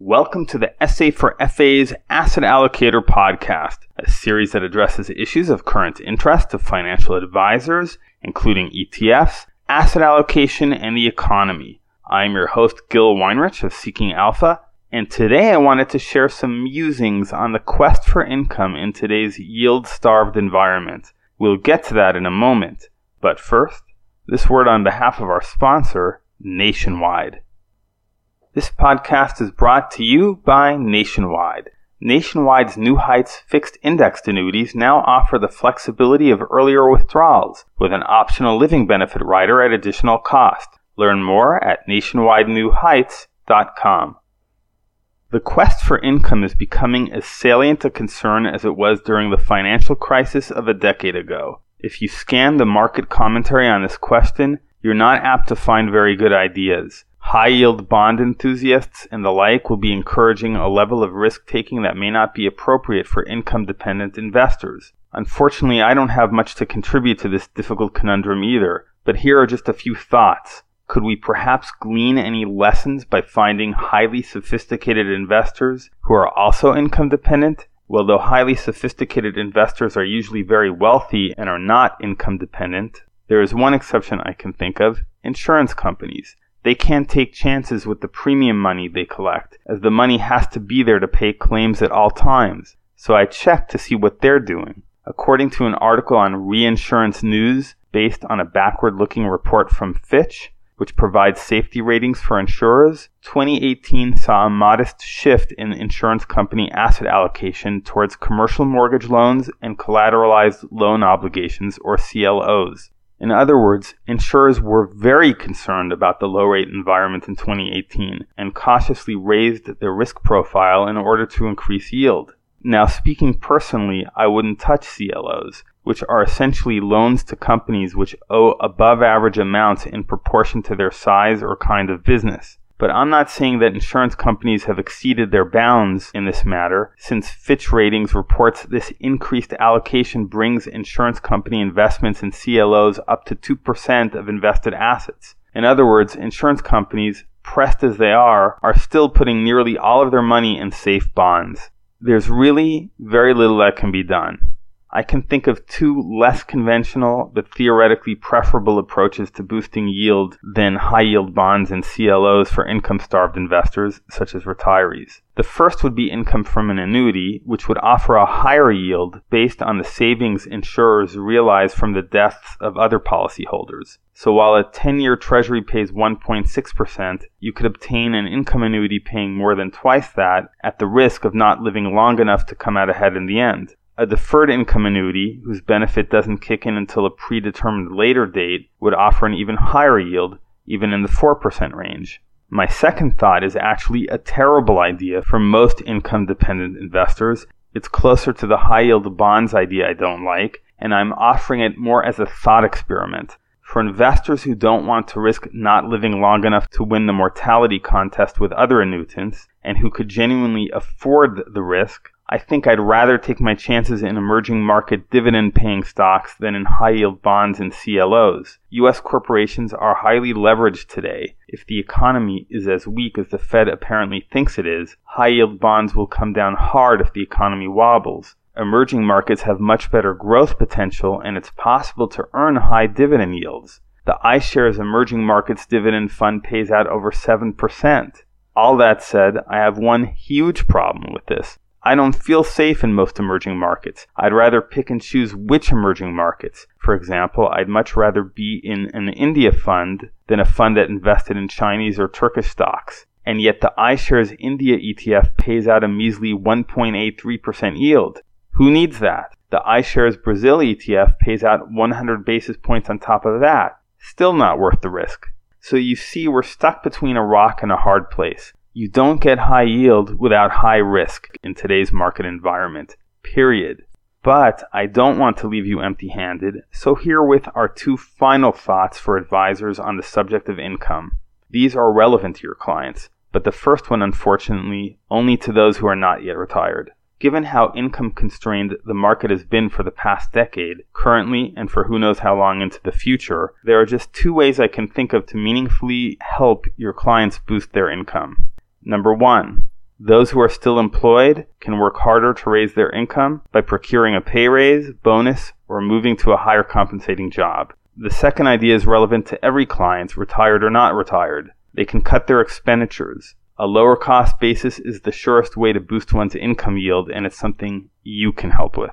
Welcome to the SA for FA's Asset Allocator podcast, a series that addresses issues of current interest to financial advisors, including ETFs, asset allocation, and the economy. I'm your host, Gil Weinrich of Seeking Alpha, and today I wanted to share some musings on the quest for income in today's yield starved environment. We'll get to that in a moment, but first, this word on behalf of our sponsor, Nationwide. This podcast is brought to you by Nationwide. Nationwide's New Heights fixed indexed annuities now offer the flexibility of earlier withdrawals with an optional living benefit rider at additional cost. Learn more at nationwidenewheights.com. The quest for income is becoming as salient a concern as it was during the financial crisis of a decade ago. If you scan the market commentary on this question, you're not apt to find very good ideas. High yield bond enthusiasts and the like will be encouraging a level of risk taking that may not be appropriate for income dependent investors. Unfortunately, I don't have much to contribute to this difficult conundrum either, but here are just a few thoughts. Could we perhaps glean any lessons by finding highly sophisticated investors who are also income dependent? Well, though highly sophisticated investors are usually very wealthy and are not income dependent, there is one exception I can think of insurance companies. They can't take chances with the premium money they collect, as the money has to be there to pay claims at all times. So I checked to see what they're doing. According to an article on Reinsurance News, based on a backward looking report from Fitch, which provides safety ratings for insurers, 2018 saw a modest shift in insurance company asset allocation towards commercial mortgage loans and collateralized loan obligations, or CLOs. In other words, insurers were very concerned about the low rate environment in 2018 and cautiously raised their risk profile in order to increase yield. Now, speaking personally, I wouldn't touch CLOs, which are essentially loans to companies which owe above average amounts in proportion to their size or kind of business. But I'm not saying that insurance companies have exceeded their bounds in this matter, since Fitch Ratings reports this increased allocation brings insurance company investments in CLOs up to 2% of invested assets. In other words, insurance companies, pressed as they are, are still putting nearly all of their money in safe bonds. There's really very little that can be done. I can think of two less conventional but theoretically preferable approaches to boosting yield than high yield bonds and CLOs for income starved investors, such as retirees. The first would be income from an annuity, which would offer a higher yield based on the savings insurers realize from the deaths of other policyholders. So while a 10 year treasury pays 1.6%, you could obtain an income annuity paying more than twice that at the risk of not living long enough to come out ahead in the end. A deferred income annuity, whose benefit doesn't kick in until a predetermined later date, would offer an even higher yield, even in the 4% range. My second thought is actually a terrible idea for most income dependent investors. It's closer to the high yield bonds idea I don't like, and I'm offering it more as a thought experiment. For investors who don't want to risk not living long enough to win the mortality contest with other annuitants, and who could genuinely afford the risk, I think I'd rather take my chances in emerging market dividend paying stocks than in high yield bonds and CLOs. US corporations are highly leveraged today. If the economy is as weak as the Fed apparently thinks it is, high yield bonds will come down hard if the economy wobbles. Emerging markets have much better growth potential and it's possible to earn high dividend yields. The iShares Emerging Markets Dividend Fund pays out over 7%. All that said, I have one huge problem with this. I don't feel safe in most emerging markets. I'd rather pick and choose which emerging markets. For example, I'd much rather be in an India fund than a fund that invested in Chinese or Turkish stocks. And yet the iShares India ETF pays out a measly 1.83% yield. Who needs that? The iShares Brazil ETF pays out 100 basis points on top of that. Still not worth the risk. So you see, we're stuck between a rock and a hard place. You don't get high yield without high risk in today's market environment, period. But I don't want to leave you empty handed, so herewith are two final thoughts for advisors on the subject of income. These are relevant to your clients, but the first one, unfortunately, only to those who are not yet retired. Given how income constrained the market has been for the past decade, currently, and for who knows how long into the future, there are just two ways I can think of to meaningfully help your clients boost their income. Number one, Those who are still employed can work harder to raise their income by procuring a pay raise, bonus, or moving to a higher compensating job. The second idea is relevant to every client, retired or not retired. They can cut their expenditures. A lower cost basis is the surest way to boost one's income yield, and it's something you can help with.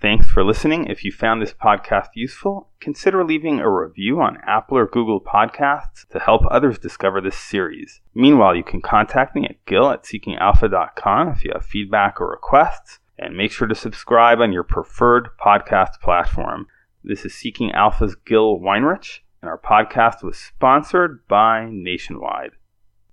Thanks for listening. If you found this podcast useful, consider leaving a review on Apple or Google Podcasts to help others discover this series. Meanwhile, you can contact me at gil at seekingalpha.com if you have feedback or requests, and make sure to subscribe on your preferred podcast platform. This is Seeking Alpha's Gil Weinrich, and our podcast was sponsored by Nationwide.